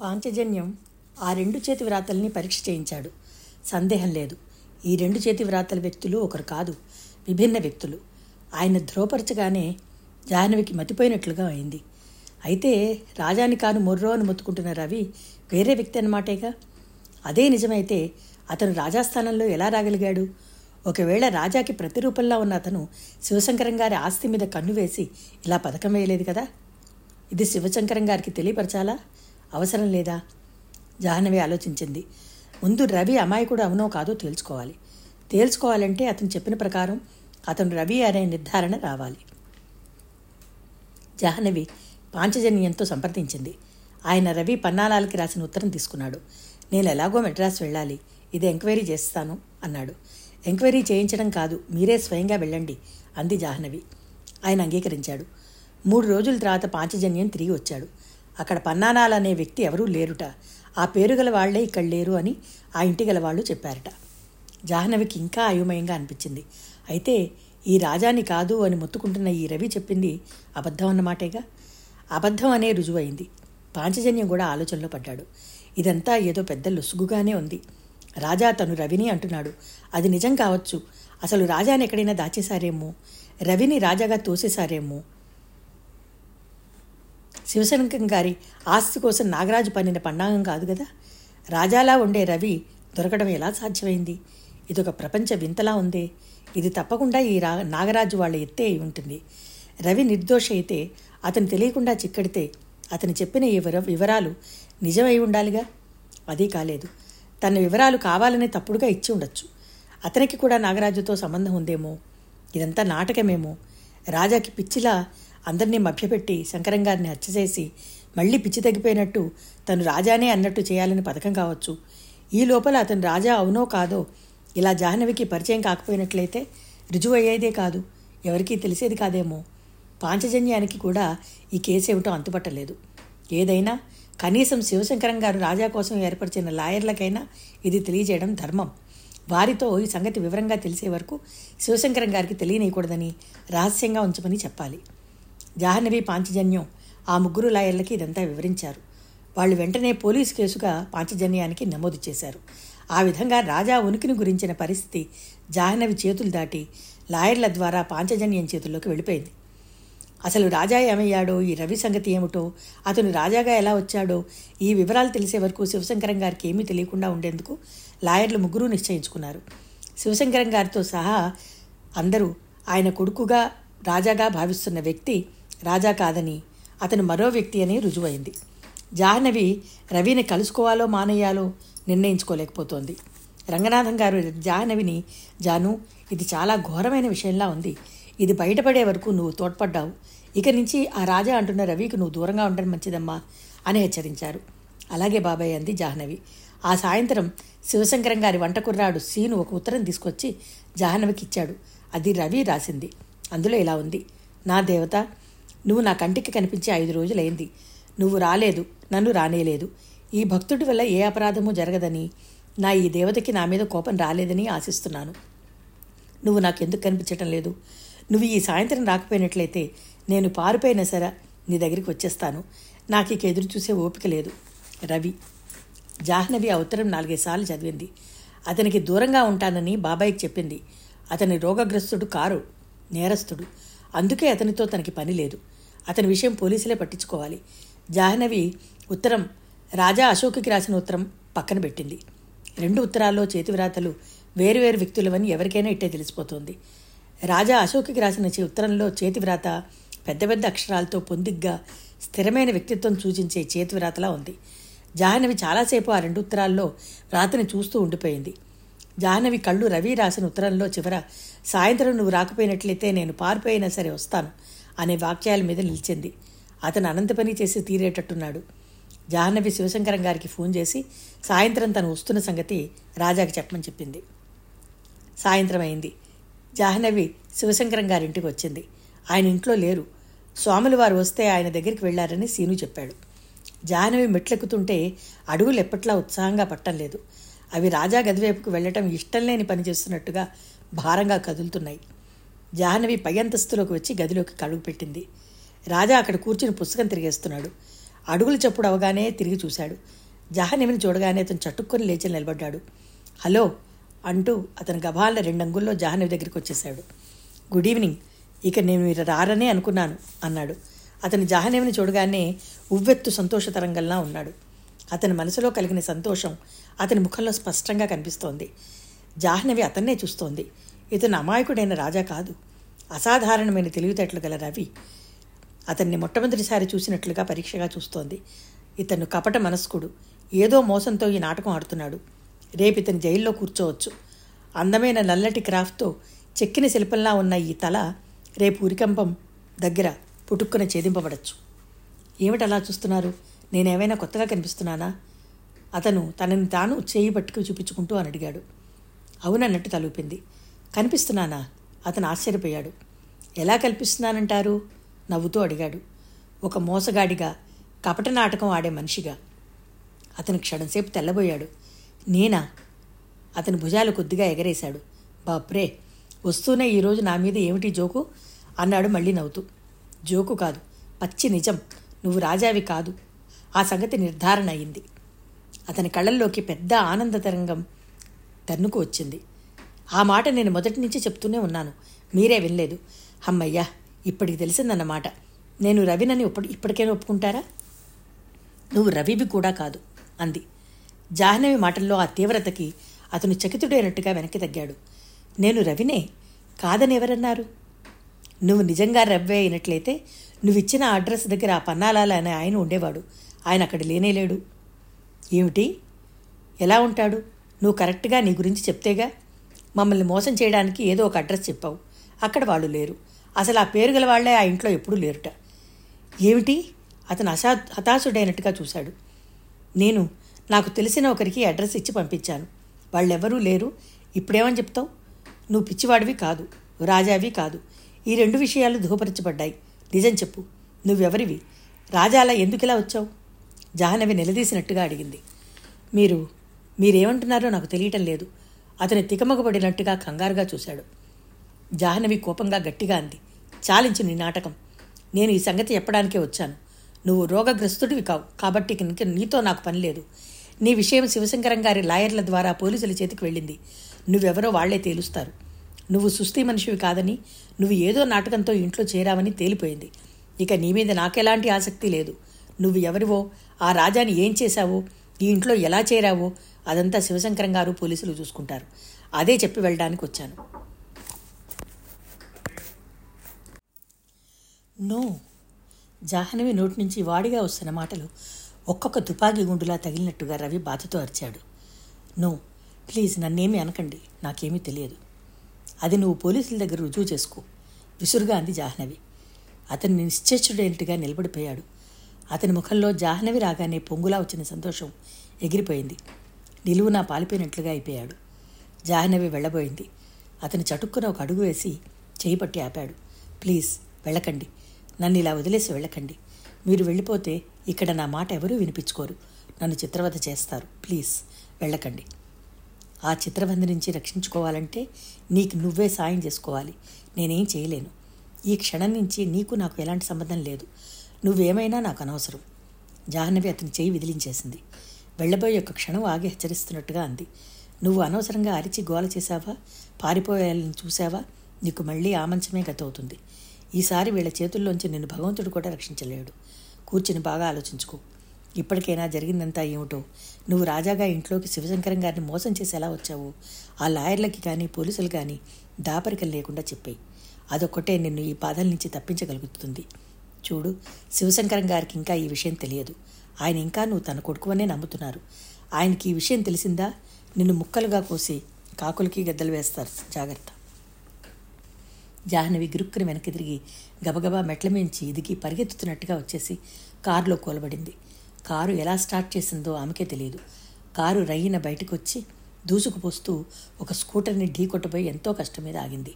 పాంచజన్యం ఆ రెండు చేతి వ్రాతల్ని పరీక్ష చేయించాడు. సందేహం లేదు. ఈ రెండు చేతి వ్రాతల వ్యక్తులు ఒకరు కాదు విభిన్న వ్యక్తులు. ఆయన ధ్రువపరచగానే జాహ్నవికి మతిపోయినట్లుగా అయింది. అయితే రాజాని కాను మొర్రో అని మొత్తుకుంటున్న రవి వేరే వ్యక్తి అన్నమాటేగా? అదే నిజమైతే అతను రాజాస్థానంలో ఎలా రాగలిగాడు? ఒకవేళ రాజాకి ప్రతిరూపంలా ఉన్న అతను శివశంకరం గారి ఆస్తి మీద కన్ను వేసి ఇలా పథకం వేయలేదు కదా? ఇది శివశంకరం గారికి తెలియపరచాలా? అవసరం లేదా? జాహ్నవి ఆలోచించింది. ముందు రవి అమాయకుడు అవునో కాదో తేల్చుకోవాలి. తేల్చుకోవాలంటే అతను చెప్పిన ప్రకారం అతను రవి అనే నిర్ధారణ రావాలి. జాహ్నవి పాంచజన్యంతో సంప్రదించింది. ఆయన రవి పన్నాలాలకి రాసిన ఉత్తరం తీసుకున్నాడు. నేను ఎలాగో మెడ్రాస్ వెళ్ళాలి. ఇది ఎంక్వైరీ చేస్తాను అన్నాడు. ఎంక్వైరీ చేయించడం కాదు మీరే స్వయంగా వెళ్ళండి అంది జాహ్నవి. ఆయన అంగీకరించాడు. మూడు రోజుల తర్వాత పాంచజన్యం తిరిగి వచ్చాడు. అక్కడ పన్నానాలనే అనే వ్యక్తి ఎవరూ లేరుట. ఆ పేరు గల వాళ్ళే ఇక్కడ లేరు అని ఆ ఇంటి గల వాళ్ళు చెప్పారట. జాహ్నవికి ఇంకా అయోమయంగా అనిపించింది. అయితే ఈ రాజాని కాదు అని మొత్తుకుంటున్న ఈ రవి చెప్పింది అబద్ధం అన్నమాటేగా? అబద్ధం అనే రుజువైంది. పాంచజన్యం కూడా ఆలోచనలో పడ్డాడు. ఇదంతా ఏదో పెద్ద లొసుగుగానే ఉంది. రాజా తను రవిని అంటున్నాడు. అది నిజం కావచ్చు. అసలు రాజాని ఎక్కడైనా దాచేశారేమో? రవిని రాజాగా తోసేశారేమో? శివశంకం గారి ఆస్తి కోసం నాగరాజు పన్నిన పన్నాగం కాదు కదా? రాజాలా ఉండే రవి దొరకడం ఎలా సాధ్యమైంది? ఇదొక ప్రపంచ వింతలా ఉందే. ఇది తప్పకుండా ఈ రా నాగరాజు వాళ్ళ ఎత్తే అయి ఉంటుంది. రవి నిర్దోష అయితే అతను తెలియకుండా చిక్కడితే అతను చెప్పిన ఈ వివ వివరాలు నిజమై ఉండాలిగా? అది కాలేదు. తన వివరాలు కావాలనే తప్పుడుగా ఇచ్చి ఉండొచ్చు. అతనికి కూడా నాగరాజుతో సంబంధం ఉందేమో? ఇదంతా నాటకమేమో? రాజాకి పిచ్చిలా అందరినీ మభ్యపెట్టి శంకరం గారిని హత్య చేసి మళ్ళీ పిచ్చి తగ్గిపోయినట్టు తను రాజానే అన్నట్టు చేయాలని పథకం కావచ్చు. ఈ లోపల అతను రాజా అవునో కాదో ఇలా జాహ్నవికి పరిచయం కాకపోయినట్లయితే రుజువు అయ్యేదే కాదు. ఎవరికీ తెలిసేది కాదేమో. పాంచజన్యానికి కూడా ఈ కేసు ఏమిటో అంతుపట్టలేదు. ఏదైనా కనీసం శివశంకరం గారు రాజా కోసం ఏర్పరిచిన లాయర్లకైనా ఇది తెలియజేయడం ధర్మం. వారితో ఈ సంగతి వివరంగా తెలిసే వరకు శివశంకరం గారికి తెలియనీయకూడదని రహస్యంగా ఉంచమని చెప్పాలి. జాహ్నవి పాంచజన్యం ఆ ముగ్గురు లాయర్లకి ఇదంతా వివరించారు. వాళ్ళు వెంటనే పోలీసు కేసుగా పాంచజన్యానికి నమోదు చేశారు. ఆ విధంగా రాజా ఉనికిని గురించిన పరిస్థితి జాహ్నవి చేతులు దాటి లాయర్ల ద్వారా పాంచజన్యం చేతుల్లోకి వెళ్ళిపోయింది. అసలు రాజా ఏమయ్యాడో ఈ రవి సంగతి ఏమిటో అతను రాజాగా ఎలా వచ్చాడో ఈ వివరాలు తెలిసే వరకు శివశంకరం గారికి ఏమీ తెలియకుండా ఉండేందుకు లాయర్లు ముగ్గురు నిశ్చయించుకున్నారు. శివశంకరం గారితో సహా అందరూ ఆయన కొడుకుగా రాజాగా భావిస్తున్న వ్యక్తి రాజా కాదని అతను మరో వ్యక్తి అని రుజువైంది. జాహ్నవి రవిని కలుసుకోవాలో మానేయాలో నిర్ణయించుకోలేకపోతోంది. రంగనాథం గారు జాహ్నవిని జాను ఇది చాలా ఘోరమైన విషయంలా ఉంది. ఇది బయటపడే వరకు నువ్వు తోడ్పడ్డావు. ఇక నుంచి ఆ రాజా అంటున్న రవికి నువ్వు దూరంగా ఉండడం మంచిదమ్మా అని హెచ్చరించారు. అలాగే బాబాయ్ అంది జాహ్నవి. ఆ సాయంత్రం శివశంకరం గారి వంట కుర్రాడు సీను ఒక ఉత్తరం తీసుకొచ్చి జాహ్నవికి ఇచ్చాడు అది రవి రాసింది. అందులో ఇలా ఉంది. నా దేవత నువ్వు నా కంటికి కనిపించి ఐదు రోజులైంది. నువ్వు రాలేదు నన్ను రానేలేదు. ఈ భక్తుడి వల్ల ఏ అపరాధము జరగదని నా ఈ దేవతకి నా మీద కోపం రాలేదని ఆశిస్తున్నాను. నువ్వు నాకెందుకు కనిపించటం లేదు? నువ్వు ఈ సాయంత్రం రాకపోయినట్లయితే నేను పారిపోయినా సరే నీ దగ్గరికి వచ్చేస్తాను. నాకు ఇక ఎదురు చూసే ఓపిక లేదు. రవి. జాహ్నవి ఆ ఉత్తరం నాలుగైదు సార్లు చదివింది. అతనికి దూరంగా ఉంటానని బాబాయికి చెప్పింది. అతని రోగగ్రస్తుడు కారు నేరస్తుడు. అందుకే అతనితో తనకి పని లేదు. అతని విషయం పోలీసులే పట్టించుకోవాలి. జాహ్నవి ఉత్తరం రాజా అశోక్కి రాసిన ఉత్తరం పక్కన పెట్టింది. రెండు ఉత్తరాల్లో చేతివ్రాతలు వేరువేరు వ్యక్తులవని ఎవరికైనా ఇట్టే తెలిసిపోతుంది. రాజా అశోక్కి రాసిన ఉత్తరంలో చేతివ్రాత పెద్ద పెద్ద అక్షరాలతో పొందిగ్గా స్థిరమైన వ్యక్తిత్వం సూచించే చేతివ్రాతలా ఉంది. జాహ్నవి చాలాసేపు ఆ రెండు ఉత్తరాల్లో రాతని చూస్తూ ఉండిపోయింది. జాహ్నవి కళ్ళు రవి రాసిన ఉత్తరంలో చివర సాయంత్రం నువ్వు రాకపోయినట్లయితే నేను పారిపోయినా సరే వస్తాను అనే వాక్యాల మీద నిలిచింది. అతను అనంత పని చేసి తీరేటట్టున్నాడు. జాహ్నవి శివశంకరం గారికి ఫోన్ చేసి సాయంత్రం తను వస్తున్న సంగతి రాజాకి చెప్పమని చెప్పింది. సాయంత్రం అయింది జాహ్నవి శివశంకరం గారింటికి వచ్చింది. ఆయన ఇంట్లో లేరు. స్వాములు వారు వస్తే ఆయన దగ్గరికి వెళ్ళారని సీను చెప్పాడు. జాహ్నవి మెట్లెక్కుతుంటే అడుగులు ఎప్పట్లా ఉత్సాహంగా పట్టం లేదు అవి రాజా గదివైపుకు వెళ్ళటం ఇష్టం లేని పని చేస్తున్నట్టుగా భారంగా కదులుతున్నాయి. జాహ్నవి పై అంతస్తులోకి వచ్చి గదిలోకి కడుగు పెట్టింది. రాజా అక్కడ కూర్చుని పుస్తకం తిరిగేస్తున్నాడు. అడుగులు చప్పుడు అవగానే తిరిగి చూశాడు. జాహ్నవిని చూడగానే అతను చట్టుకొని లేచి నిలబడ్డాడు. హలో అంటూ అతను గభాల రెండంగుల్లో జాహ్నవి దగ్గరికి వచ్చేశాడు. Good evening. ఇక నేను మీరు రారనే అనుకున్నాను అన్నాడు. అతను జాహ్నవిని చూడగానే ఉవ్వెత్తు సంతోషతరంగంలా ఉన్నాడు. అతని మనసులో కలిగిన సంతోషం అతని ముఖంలో స్పష్టంగా కనిపిస్తోంది. జాహ్నవి అతన్నే చూస్తోంది. ఇతను అమాయకుడైన రాజా కాదు. అసాధారణమైన తెలివితేటలు గల రవి అతన్ని మొట్టమొదటిసారి చూసినట్లుగా పరీక్షగా చూస్తోంది. ఇతను కపట మనస్కుడు. ఏదో మోసంతో ఈ నాటకం ఆడుతున్నాడు. రేపు ఇతను జైల్లో కూర్చోవచ్చు. అందమైన నల్లటి క్రాఫ్ట్తో చెక్కిన శిల్పంలా ఉన్న ఈ తల రేపు ఉరికంపం దగ్గర పుట్టుక్కున ఛేదింపబడచ్చు. ఏమిటి అలా చూస్తున్నారు? నేనేమైనా కొత్తగా కనిపిస్తున్నానా? అతను తనని తాను చేయి పట్టుకు చూపించుకుంటూ అని అడిగాడు. అవునన్నట్టు తలూపింది. కనిపిస్తున్నానా? అతను ఆశ్చర్యపోయాడు. ఎలా కల్పిస్తున్నానంటారు? నవ్వుతూ అడిగాడు. ఒక మోసగాడిగా కపట నాటకం ఆడే మనిషిగా. అతను క్షణంసేపు తెల్లబోయాడు. నేనా? అతని భుజాలు కొద్దిగా ఎగరేశాడు. బాప్రే వస్తూనే ఈరోజు నా మీద ఏమిటి జోకు? అన్నాడు మళ్ళీ నవ్వుతూ. జోకు కాదు పచ్చి నిజం. నువ్వు రాజావి కాదు. ఆ సంగతి నిర్ధారణ అయింది అతని కళ్ళల్లోకి పెద్ద ఆనంద తరంగం తన్నుకు వచ్చింది. ఆ మాట నేను మొదటి నుంచి చెప్తూనే ఉన్నాను. మీరే వినలేదు. అమ్మయ్యా ఇప్పటికి తెలిసిందన్నమాట. నేను రవినని ఇప్పటికైనా ఒప్పుకుంటారా? నువ్వు రవివి కూడా కాదు అంది. జాహ్నవి మాటల్లో ఆ తీవ్రతకి అతను చకితుడైనట్టుగా వెనక్కి తగ్గాడు. నేను రవినే కాదని ఎవరన్నారు నువ్వు నిజంగా రవ్వే అయినట్లయితే నువ్వు ఇచ్చిన అడ్రస్ దగ్గర ఆ పన్నాలాల అనే ఆయన ఉండేవాడు. ఆయన అక్కడ లేనేలేడు ఏమిటి? ఎలా ఉంటాడు? నువ్వు కరెక్ట్గా నీ గురించి చెప్తేగా? మమ్మల్ని మోసం చేయడానికి ఏదో ఒక అడ్రస్ చెప్పావు. అక్కడ వాళ్ళు లేరు. అసలు ఆ పేరు గల వాళ్ళే ఆ ఇంట్లో ఎప్పుడూ లేరుట. ఏమిటి? అతను అసా హతాశుడైనట్టుగా చూశాడు. నేను నాకు తెలిసిన ఒకరికి అడ్రస్ ఇచ్చి పంపించాను. వాళ్ళెవరూ లేరు. ఇప్పుడేమని చెప్తావు? నువ్వు పిచ్చివాడివి కాదు. రాజావి కాదు. ఈ రెండు విషయాలు ధూపరించబడ్డాయి నిజం చెప్పు. నువ్వెవరివి? రాజాలా ఎందుకులా వచ్చావు? జాహ్నవి నిలదీసినట్టుగా అడిగింది. మీరు మీరేమంటున్నారో నాకు తెలియటం లేదు. అతని తికమగబడినట్టుగా కంగారుగా చూశాడు. జాహ్నవి కోపంగా గట్టిగా అంది. చాలించి నీ నాటకం. నేను ఈ సంగతి చెప్పడానికే వచ్చాను. నువ్వు రోగగ్రస్తుడివి కావు. కాబట్టి ఇంక నీతో నాకు పని లేదు. నీ విషయం శివశంకరం గారి లాయర్ల ద్వారా పోలీసుల చేతికి వెళ్ళింది. నువ్వెవరో వాళ్ళే తేలుస్తారు. నువ్వు సుస్థి మనిషివి కాదని నువ్వు ఏదో నాటకంతో ఇంట్లో చేరావని తేలిపోయింది. ఇక నీ మీద నాకెలాంటి ఆసక్తి లేదు. నువ్వు ఎవరివో ఆ రాజాని ఏం చేశావో? ఈ ఇంట్లో ఎలా చేరావో? అదంతా శివశంకరం గారు పోలీసులు చూసుకుంటారు. అదే చెప్పి వెళ్ళడానికి వచ్చాను. నో. జాహ్నవి నోటి నుంచి వాడిగా వస్తున్న మాటలు ఒక్కొక్క తుపాకీ గుండులా తగిలినట్టుగా రవి బాధతో అరిచాడు. నో. ప్లీజ్ నన్నేమీ అనకండి. నాకేమీ తెలియదు. అది నువ్వు పోలీసుల దగ్గర రుజువు చేసుకో. విసురుగా అంది జాహ్నవి. అతను నిశ్చేష్టుడైనట్టుగా నిలబడిపోయాడు. అతని ముఖంలో జాహ్నవి రాగానే పొంగులా వచ్చిన సంతోషం ఎగిరిపోయింది. నిలువున పాలిపోయినట్లుగా అయిపోయాడు. జాహ్నవి వెళ్ళబోయింది. అతను చటుక్కున ఒక అడుగు వేసి చేయి పట్టి ఆపాడు. ప్లీజ్ వెళ్ళకండి. నన్ను ఇలా వదిలేసి వెళ్ళకండి. మీరు వెళ్ళిపోతే ఇక్కడ నా మాట ఎవరూ వినిపించుకోరు. నన్ను చిత్రవధ చేస్తారు. ప్లీజ్ వెళ్ళకండి. ఆ చిత్రబంధ నుంచి రక్షించుకోవాలంటే నీకు నువ్వే సాయం చేసుకోవాలి. నేనేం చేయలేను. ఈ క్షణం నుంచి నీకు నాకు ఎలాంటి సంబంధం లేదు. నువ్వేమైనా నాకు అనవసరం. జాహ్నవి అతని చేయి విదిలించేసింది. వెళ్ళబోయే ఒక క్షణం ఆగి హెచ్చరిస్తున్నట్టుగా అంది. నువ్వు అనవసరంగా అరిచి గోల చేశావా? పారిపోయాలని చూసావా నీకు మళ్ళీ ఆమంచమే గతవుతుంది. ఈసారి వీళ్ళ చేతుల్లోంచి నిన్ను భగవంతుడు కూడా రక్షించలేడు. కూర్చుని బాగా ఆలోచించుకో. ఇప్పటికైనా జరిగిందంతా ఏమిటో? నువ్వు రాజాగా ఇంట్లోకి శివశంకరం గారిని మోసం చేసి ఎలా వచ్చావు? ఆ లాయర్లకి కానీ పోలీసులు కానీ దాపరికలు లేకుండా చెప్పాయి. అదొక్కటే నిన్ను ఈ బాధల నుంచి తప్పించగలుగుతుంది. చూడు శివశంకరం గారికి ఇంకా ఈ విషయం తెలియదు. ఆయన ఇంకా నువ్వు తన కొడుకువనే నమ్ముతున్నారు. ఆయనకి ఈ విషయం తెలిసిందా? నిన్ను ముక్కలుగా కోసి కాకులకి గద్దలు వేస్తారు. జాగ్రత్త. జాహ్నవి గిరుక్కుని వెనక్కి తిరిగి గబగబా మెట్ల మించి ఇదిగి పరిగెత్తుతున్నట్టుగా వచ్చేసి కారులో కూలబడింది. కారు ఎలా స్టార్ట్ చేసిందో ఆమెకే తెలియదు. కారు రయ్యిన బయటకు వచ్చి దూసుకుపోస్తూ ఒక స్కూటర్ని ఢీ కొట్టబోయి ఎంతో కష్టం మీద ఆగింది.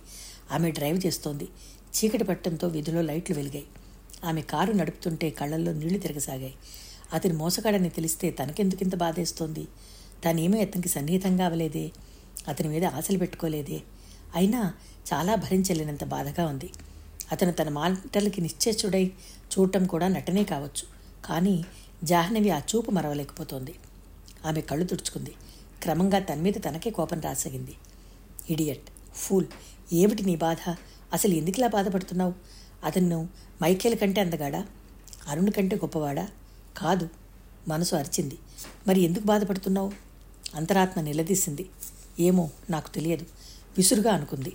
ఆమె డ్రైవ్ చేస్తోంది. చీకటి పట్టడంతో వీధిలో లైట్లు వెలిగాయి. ఆమె కారు నడుపుతుంటే కళ్ళల్లో నీళ్ళు తిరగసాగాయి. అతని మోసగాడని తెలిస్తే తనకెందుకింత బాధేస్తోంది? తనేమో అతనికి సన్నిహితంగా అవలేదే? అతని మీద ఆశలు పెట్టుకోలేదే? అయినా చాలా భరించలేనంత బాధగా ఉంది. అతను తన మాటలకి నిశ్చేచుడై చూడటం కూడా నటనే కావచ్చు. కానీ జాహ్నవి ఆ చూపు మరవలేకపోతోంది. ఆమె కళ్ళు తుడుచుకుంది. క్రమంగా తన మీద తనకే కోపం రాసాగింది. ఇడియట్ ఫూల్ ఏమిటి నీ బాధ? అసలు ఎందుకులా బాధపడుతున్నావు? అతను మైకేల్ కంటే అందగాడా? అరుణ్ కంటే గొప్పవాడా? కాదు మనసు అరిచింది. మరి ఎందుకు బాధపడుతున్నావు? అంతరాత్మ నిలదీసింది. ఏమో నాకు తెలియదు. విసురుగా అనుకుంది.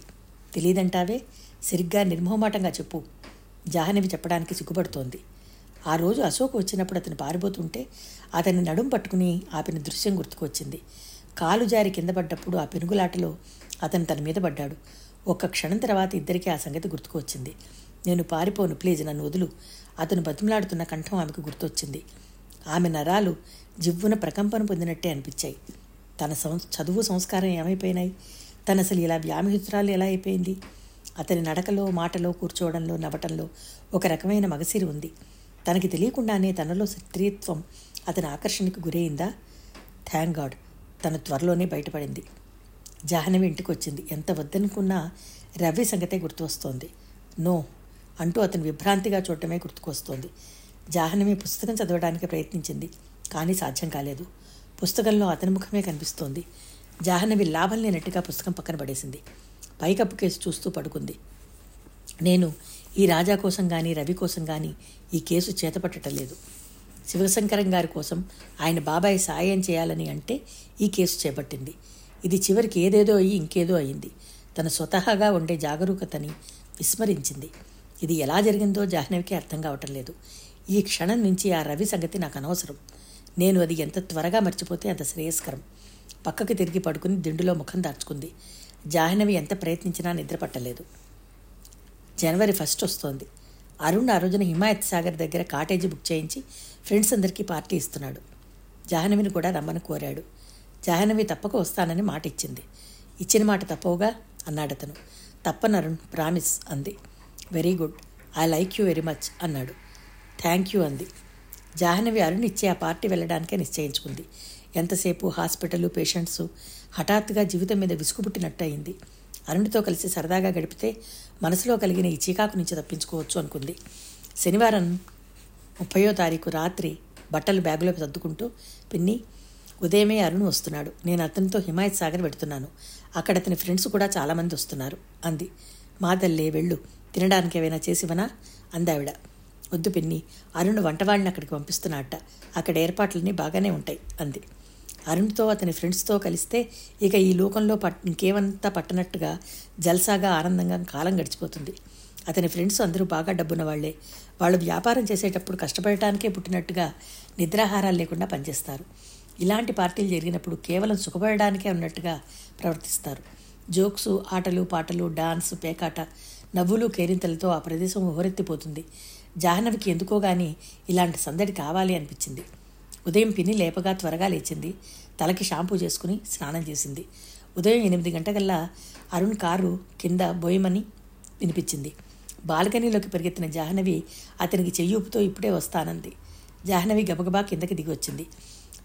తెలియదంటావే సరిగ్గా నిర్మోహమాటంగా చెప్పు. జాహ్నవి చెప్పడానికి సిగ్గుపడుతోంది. ఆ రోజు అశోక్ వచ్చినప్పుడు అతను పారిపోతుంటే అతన్ని నడుం పట్టుకుని ఆపిన దృశ్యం గుర్తుకొచ్చింది. కాలు జారి కింద పడ్డప్పుడు ఆ పెనుగులాటలో అతను తన మీద పడ్డాడు. ఒక్క క్షణం తర్వాత ఇద్దరికీ ఆ సంగతి గుర్తుకు వచ్చింది నేను పారిపోను ప్లీజ్ నన్ను వదులు. అతను బతిమలాడుతున్న కంఠం ఆమెకు గుర్తొచ్చింది. ఆమె నరాలు జివ్వున ప్రకంపన పొందినట్టే అనిపించాయి. తన సంస్ చదువు సంస్కారం ఏమైపోయినాయి? తను అసలు ఇలా వ్యామహితురాలు ఎలా అయిపోయింది? అతని నడకలో మాటలో కూర్చోవడంలో నవ్వటంలో ఒక రకమైన మగసిరి ఉంది. తనకి తెలియకుండానే తనలో స్త్రీత్వం అతని ఆకర్షణకు గురైందా? థ్యాంక్ గాడ్ తన త్వరలోనే బయటపడింది. జాహ్నవి ఇంటికి వచ్చింది ఎంత వద్దనుకున్నా రవి సంగతే గుర్తు వస్తోంది నో అంటూ అతను విభ్రాంతిగా చూడటమే గుర్తుకొస్తోంది. జాహ్నవి పుస్తకం చదవడానికి ప్రయత్నించింది కానీ సాధ్యం కాలేదు. పుస్తకంలో అతని ముఖమే కనిపిస్తోంది. జాహ్నవి లాభం లేనట్టుగా పుస్తకం పక్కన పడేసింది. పైకప్పు కేసు చూస్తూ పడుకుంది. నేను ఈ రాజా కోసం కానీ రవి కోసం కానీ ఈ కేసు చేతపట్టడం లేదు. శివశంకరం గారి కోసం ఆయన బాబాయ్ సాయం చేయాలని అంటే ఈ కేసు చేపట్టింది. ఇది చివరికి ఏదేదో అయ్యి ఇంకేదో అయింది. తన స్వతహాగా ఉండే జాగరూకతని విస్మరించింది. ఇది ఎలా జరిగిందో జాహ్నవికి అర్థం కావటం లేదు. ఈ క్షణం నుంచి ఆ రవి సంగతి నాకు అనవసరం. నేను అది ఎంత త్వరగా మర్చిపోతే అంత శ్రేయస్కరం. పక్కకి తిరిగి పడుకుని దిండులో ముఖం దాచుకుంది. జాహ్నవి ఎంత ప్రయత్నించినా నిద్రపట్టలేదు. జనవరి ఫస్ట్ వస్తోంది. అరుణ్ ఆ రోజున హిమాయత్ సాగర్ దగ్గర కాటేజీ బుక్ చేయించి ఫ్రెండ్స్ అందరికీ పార్టీ ఇస్తున్నాడు. జాహ్నవిని కూడా రమ్మని కోరాడు. జాహ్నవి తప్పక వస్తానని మాట ఇచ్చింది ఇచ్చిన మాట తప్పవుగా? అన్నాడతను. తప్పను అరుణ్ ప్రామిస్ అంది. Very good I like you very much అన్నాడు. థ్యాంక్ యూ అంది. జాహ్నవి అరుణ్ ఇచ్చే ఆ పార్టీ వెళ్ళడానికే నిశ్చయించుకుంది. ఎంతసేపు హాస్పిటల్ పేషెంట్స్ హఠాత్తుగా జీవితం మీద విసుగుపుట్టినట్టు అయింది అరుణ్తో కలిసి సరదాగా గడిపితే మనసులో కలిగిన ఈ చీకాకు నుంచి తప్పించుకోవచ్చు అనుకుంది. శనివారం ముప్పయో తారీఖు రాత్రి బట్టలు బ్యాగులో సర్దుకుంటూ పిన్ని ఉదయమే అరుణ్ వస్తున్నాడు. నేను అతనితో హిమాయత్ సాగర్ పెడుతున్నాను అక్కడ అతని ఫ్రెండ్స్ కూడా చాలామంది వస్తున్నారు అంది. మా తల్లే వెళ్ళు. తినడానికి ఏమైనా చేసివనా అందావిడ వద్దు పిన్ని అరుణ్ వంటవాడిని అక్కడికి పంపిస్తున్నట్ట అక్కడ ఏర్పాట్లన్నీ బాగానే ఉంటాయి అంది. అరుణ్తో అతని ఫ్రెండ్స్తో కలిస్తే ఇక ఈ లోకంలో పట్ ఇంకేమంతా పట్టనట్టుగా జల్సాగా ఆనందంగా కాలం గడిచిపోతుంది. అతని ఫ్రెండ్స్ అందరూ బాగా డబ్బున్న వాళ్ళే వాళ్ళు వ్యాపారం చేసేటప్పుడు కష్టపడటానికే పుట్టినట్టుగా నిద్రాహారాలు లేకుండా పనిచేస్తారు. ఇలాంటి పార్టీలు జరిగినప్పుడు కేవలం సుఖపడడానికే ఉన్నట్టుగా ప్రవర్తిస్తారు. జోక్స్ ఆటలు పాటలు డాన్స్ పేకాట నవ్వులు కేరింతలతో ఆ ప్రదేశం హోరెత్తిపోతుంది జాహ్నవికి ఎందుకోగాని ఇలాంటి సందడి కావాలి అనిపించింది. ఉదయం పిన్ని లేపగా త్వరగా లేచింది. తలకి షాంపూ చేసుకుని స్నానం చేసింది. ఉదయం ఎనిమిది గంటకల్లా అరుణ్ కారు కింద బోయమని వినిపించింది. బాల్కనీలోకి పరిగెత్తిన జాహ్నవి అతనికి చెయ్యూపుతో ఇప్పుడే వస్తానంది. జాహ్నవి గబగబా కిందకి దిగి వచ్చింది.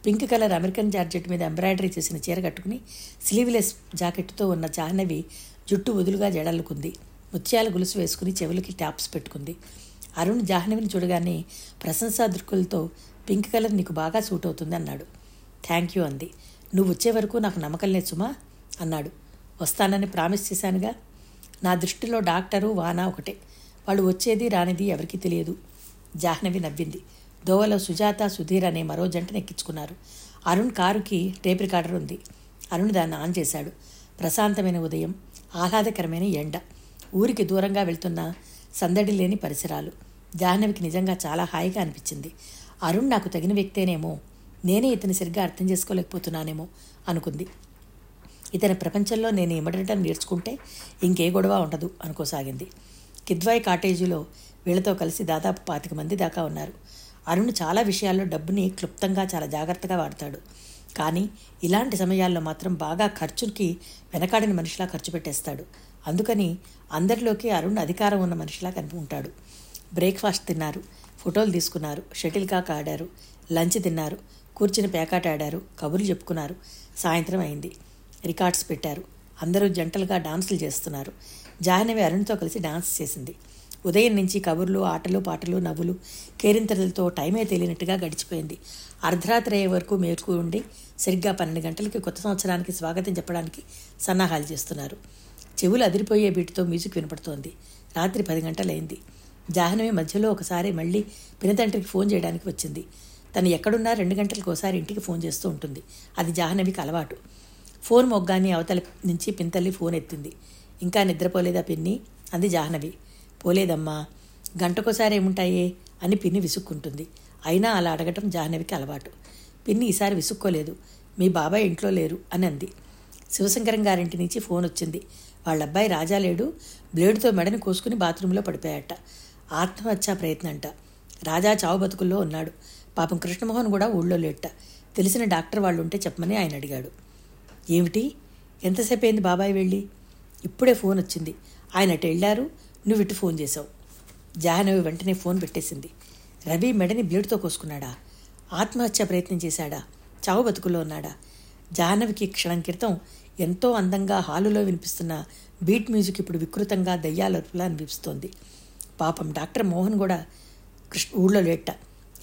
పింక్ కలర్ అమెరికన్ జార్జెట్ మీద ఎంబ్రాయిడరీ చేసిన చీర కట్టుకుని స్లీవ్లెస్ జాకెట్తో ఉన్న జాహ్నవి జుట్టు వదులుగా జడల్లుకుంది. ముత్యాల గొలుసు వేసుకుని చెవులకి ట్యాప్స్ పెట్టుకుంది. అరుణ్ జాహ్నవిని చూడగానే ప్రశంసా దృక్కులతో పింక్ కలర్ నీకు బాగా సూట్ అవుతుంది అన్నాడు. థ్యాంక్ యూ అంది. నువ్వు వచ్చే వరకు నాకు నమ్మకం లేదు సుమా అన్నాడు. వస్తానని ప్రామిస్ చేశానుగా. నా దృష్టిలో డాక్టరు వానా ఒకటే. వాళ్ళు వచ్చేది రానిది ఎవరికీ తెలియదు. జాహ్నవి నవ్వింది. దోవలో సుజాత సుధీర్ అనే మరో జంటను ఎక్కించుకున్నారు. అరుణ్ కారుకి టేప్ రికార్డర్ ఉంది. అరుణ్ దాన్ని ఆన్ చేశాడు. ప్రశాంతమైన ఉదయం ఆహ్లాదకరమైన ఎండ. ఊరికి దూరంగా వెళ్తున్న సందడి లేని పరిసరాలు. జాహ్నవికి నిజంగా చాలా హాయిగా అనిపించింది. అరుణ్ నాకు తగిన వ్యక్తేనేమో నేనే ఇతని సరిగ్గా అర్థం చేసుకోలేకపోతున్నానేమో అనుకుంది. ఇతని ప్రపంచంలో నేను ఇమడటం నేర్చుకుంటే ఇంకే గొడవ ఉండదు అనుకోసాగింది. కిద్వాయ్ కాటేజీలో వీళ్ళతో కలిసి దాదాపు పాతిక మంది దాకా ఉన్నారు. అరుణ్ చాలా విషయాల్లో డబ్బుని క్లుప్తంగా చాలా జాగ్రత్తగా వాడతాడు. కానీ ఇలాంటి సమయాల్లో మాత్రం బాగా ఖర్చుకి వెనకాడిన మనిషిలా ఖర్చు పెట్టేస్తాడు. అందుకని అందరిలోకి అరుణ్ అధికారం ఉన్న మనిషిలా కనిపి ఉంటాడు బ్రేక్ఫాస్ట్ తిన్నారు ఫోటోలు తీసుకున్నారు షటిల్ కాక్ ఆడారు లంచ్ తిన్నారు కూర్చుని పేకాట ఆడారు కబుర్లు చెప్పుకున్నారు. సాయంత్రం అయింది. రికార్డ్స్ పెట్టారు. అందరూ జంటలుగా డాన్సులు చేస్తున్నారు. జాహ్నవి అరుణ్తో కలిసి డాన్స్ చేసింది. ఉదయం నుంచి కబుర్లు ఆటలు పాటలు నవ్వులు కేరింతలతో టైమే తెలియనట్టుగా గడిచిపోయింది. అర్ధరాత్రి అయ్యే వరకు మేలుకు ఉండి సరిగ్గా పన్నెండు గంటలకి కొత్త సంవత్సరానికి స్వాగతం చెప్పడానికి సన్నాహాలు చేస్తున్నారు. చెవులు అదిరిపోయే బీటుతో మ్యూజిక్ వినపడుతోంది. రాత్రి పది గంటలైంది. జాహ్నవి మధ్యలో ఒకసారి మళ్ళీ పినతండ్రికి ఫోన్ చేయడానికి వచ్చింది. తను ఎక్కడున్నా రెండు గంటలకు ఒకసారి ఇంటికి ఫోన్ చేస్తూ ఉంటుంది. అది జాహ్నవికి అలవాటు. ఫోన్ మొగ్గాన్ని అవతల నుంచి పింతల్లి ఫోన్ ఎత్తింది. ఇంకా నిద్రపోలేదా పిన్ని? అంది జాహ్నవి. పోలేదమ్మా. గంటకోసారి ఏముంటాయే? అని పిన్ని విసుక్కుంటుంది. అయినా అలా అడగటం జాహ్నవికి అలవాటు. పిన్ని ఈసారి విసుక్కోలేదు. మీ బాబాయ్ ఇంట్లో లేరు అని అంది. శివశంకరం గారింటి నుంచి ఫోన్ వచ్చింది. వాళ్ళ అబ్బాయి రాజా లేడు. బ్లేడుతో మెడని కోసుకుని బాత్రూంలో పడిపోయాట. ఆత్మహత్యా ప్రయత్నంట. రాజా చావు బతుకుల్లో ఉన్నాడు. పాపం కృష్ణమోహన్ కూడా ఊళ్ళో లేట. తెలిసిన డాక్టర్ వాళ్ళు ఉంటే చెప్పమని ఆయన అడిగాడు. ఏమిటి? ఎంతసేపు అయింది బాబాయ్ వెళ్ళి? ఇప్పుడే ఫోన్ వచ్చింది. ఆయన అటు వెళ్ళారు. నువ్వు ఇటు ఫోన్ చేసావు జాహ్నవి వెంటనే ఫోన్ పెట్టేసింది. రవి మెడని బ్లేడ్తో కోసుకున్నాడా? ఆత్మహత్య ప్రయత్నం చేశాడా? చావు బతుకుల్లో ఉన్నాడా? జాహ్నవికి క్షణం క్రితం ఎంతో అందంగా హాలులో వినిపిస్తున్న బీట్ మ్యూజిక్ ఇప్పుడు వికృతంగా దయ్యాలర్పులా అనిపిస్తోంది. పాపం డాక్టర్ మోహన్ కూడా కృష్ణ ఊళ్ళో లేట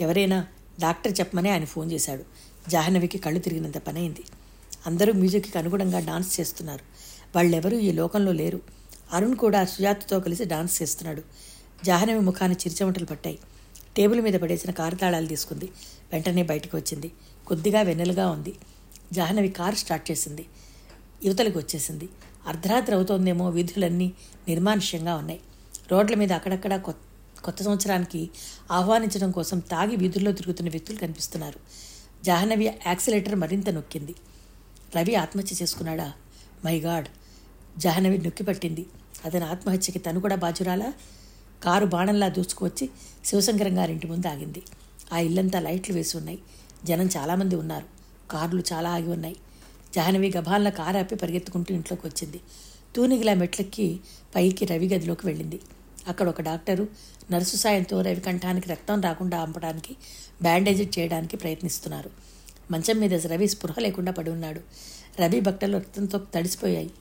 ఎవరైనా డాక్టర్ చెప్పమని ఆయన ఫోన్ చేశాడు. జాహ్నవికి కళ్ళు తిరిగినంత పనైంది. అందరూ మ్యూజిక్కి అనుగుణంగా డాన్స్ చేస్తున్నారు. వాళ్ళెవరూ ఈ లోకంలో లేరు. అరుణ్ కూడా సుజాతతో కలిసి డాన్స్ చేస్తున్నాడు. జాహ్నవి ముఖాన్ని చిరుచమటలు పట్టాయి. టేబుల్ మీద పడేసిన కారు తాళాలు తీసుకుంది. వెంటనే బయటకు వచ్చింది. కొద్దిగా వెన్నెలుగా ఉంది. జాహ్నవి కారు స్టార్ట్ చేసింది. యువతలకు వచ్చేసింది. అర్ధరాత్రి అవుతోందేమో వీధులన్నీ నిర్మానుష్యంగా ఉన్నాయి. రోడ్ల మీద అక్కడక్కడ కొత్త సంవత్సరానికి ఆహ్వానించడం కోసం తాగి వీధుల్లో తిరుగుతున్న వ్యక్తులు కనిపిస్తున్నారు. జాహ్నవి యాక్సిలేటర్ మరింత నొక్కింది. రవి ఆత్మహత్య చేసుకున్నాడా? My God! జాహ్నవి నొక్కి పట్టింది. అతని ఆత్మహత్యకి తను కూడా బాజురాలా కారు బాణంలా దూసుకువచ్చి శివశంకరం గారింటి ముందు ఆగింది. ఆ ఇల్లంతా లైట్లు వేసి ఉన్నాయి. జనం చాలామంది ఉన్నారు. కార్లు చాలా ఆగి ఉన్నాయి. జాహ్నవి గభాల్ల కారు ఆపి పరిగెత్తుకుంటూ ఇంట్లోకి వచ్చింది తూనిగిలా మెట్లెక్కి పైకి రవి గదిలోకి వెళ్ళింది. అక్కడ ఒక డాక్టరు నర్సు సాయంతో రవి కంఠానికి రక్తం రాకుండా ఆంపడానికి బ్యాండేజ్ చేయడానికి ప్రయత్నిస్తున్నారు. మంచం మీద రవి స్పృహ లేకుండా పడి ఉన్నాడు. రవి బట్టలు రక్తంతో తడిసిపోయాయి.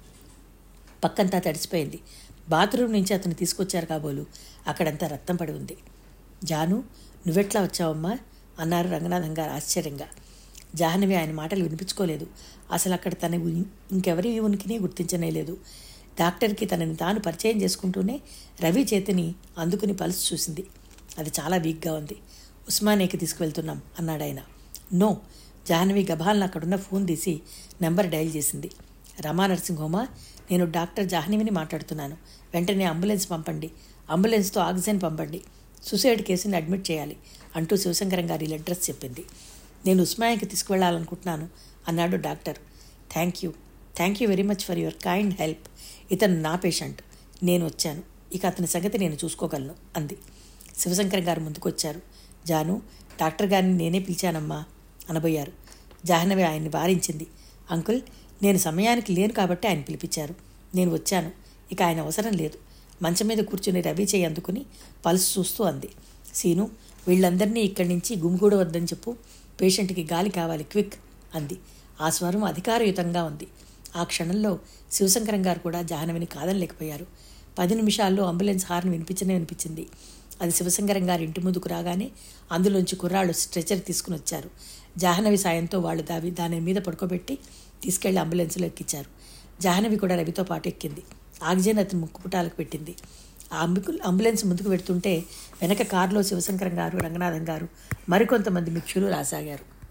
పక్కంతా తడిసిపోయింది. బాత్రూమ్ నుంచి అతను తీసుకొచ్చారు కాబోలు. అక్కడంతా రక్తం పడి ఉంది. జాను నువ్వెట్లా వచ్చావమ్మా? అన్నారు రంగనాథం గారు ఆశ్చర్యంగా. జాహ్నవి ఆయన మాటలు వినిపించుకోలేదు. అసలు అక్కడ తన ఇంకెవరి ఉనికిని గుర్తించనేలేదు డాక్టర్కి తనని తాను పరిచయం చేసుకుంటూనే రవి చేతిని అందుకుని పలుసు చూసింది. అది చాలా వీక్గా ఉంది. ఉస్మానేకి తీసుకువెళ్తున్నాం అన్నాడు ఆయన. నో జాహ్నవి గభాల్ని అక్కడున్న ఫోన్ తీసి నెంబర్ డయల్ చేసింది. రమా నర్సింగ్ హోమా నేను డాక్టర్ జాహ్నవిని మాట్లాడుతున్నాను. వెంటనే అంబులెన్స్ పంపండి. అంబులెన్స్తో ఆక్సిజన్ పంపండి. సూసైడ్ కేసుని అడ్మిట్ చేయాలి అంటూ శివశంకరం గారి అడ్రస్ చెప్పింది. నేను ఉస్మాయాకి తీసుకువెళ్ళాలనుకుంటున్నాను అన్నాడు doctor. Thank you. Thank you very much for your kind help. ఇతను నా పేషెంట్. నేను వచ్చాను. ఇక అతని సంగతి నేను చూసుకోగలను అంది. శివశంకర్ గారు ముందుకొచ్చారు. జాను డాక్టర్ గారిని నేనే పిలిచానమ్మా అనబోయారు. జాహ్నవి ఆయన్ని వారించింది. అంకుల్ నేను సమయానికి లేను కాబట్టి ఆయన పిలిపించారు. నేను వచ్చాను. ఇక ఆయన అవసరం లేదు. మంచం మీద కూర్చుని రవి చేయి అందుకుని పల్స్ చూస్తూ అంది. సీను వీళ్ళందరినీ ఇక్కడి నుంచి గుమిగూడవద్దని చెప్పు. పేషెంట్కి గాలి కావాలి క్విక్ అంది. ఆ స్వరం అధికారయుతంగా ఉంది. ఆ క్షణంలో శివశంకరం గారు కూడా జాహ్నవిని కాదనలేకపోయారు. పది నిమిషాల్లో అంబులెన్స్ హార్న్ వినిపించనే వినిపించింది అది శివశంకరం గారి ఇంటి ముందుకు రాగానే అందులోంచి కుర్రాళ్ళు స్ట్రెచర్ తీసుకుని వచ్చారు. జాహ్నవి సాయంతో వాళ్ళు దావి దాని మీద పడుకోబెట్టి తీసుకెళ్ళి అంబులెన్స్లో ఎక్కించారు జాహ్నవి కూడా రవితో పాటు ఎక్కింది. ఆక్సిజన్ అతని ముక్కుపుటాలకు పెట్టింది. ఆ అంబులెన్స్ ముందుకు పెడుతుంటే వెనక కారులో శివశంకరం గారు రంగనాథం గారు మరికొంతమంది మిక్షులు రాసాగారు.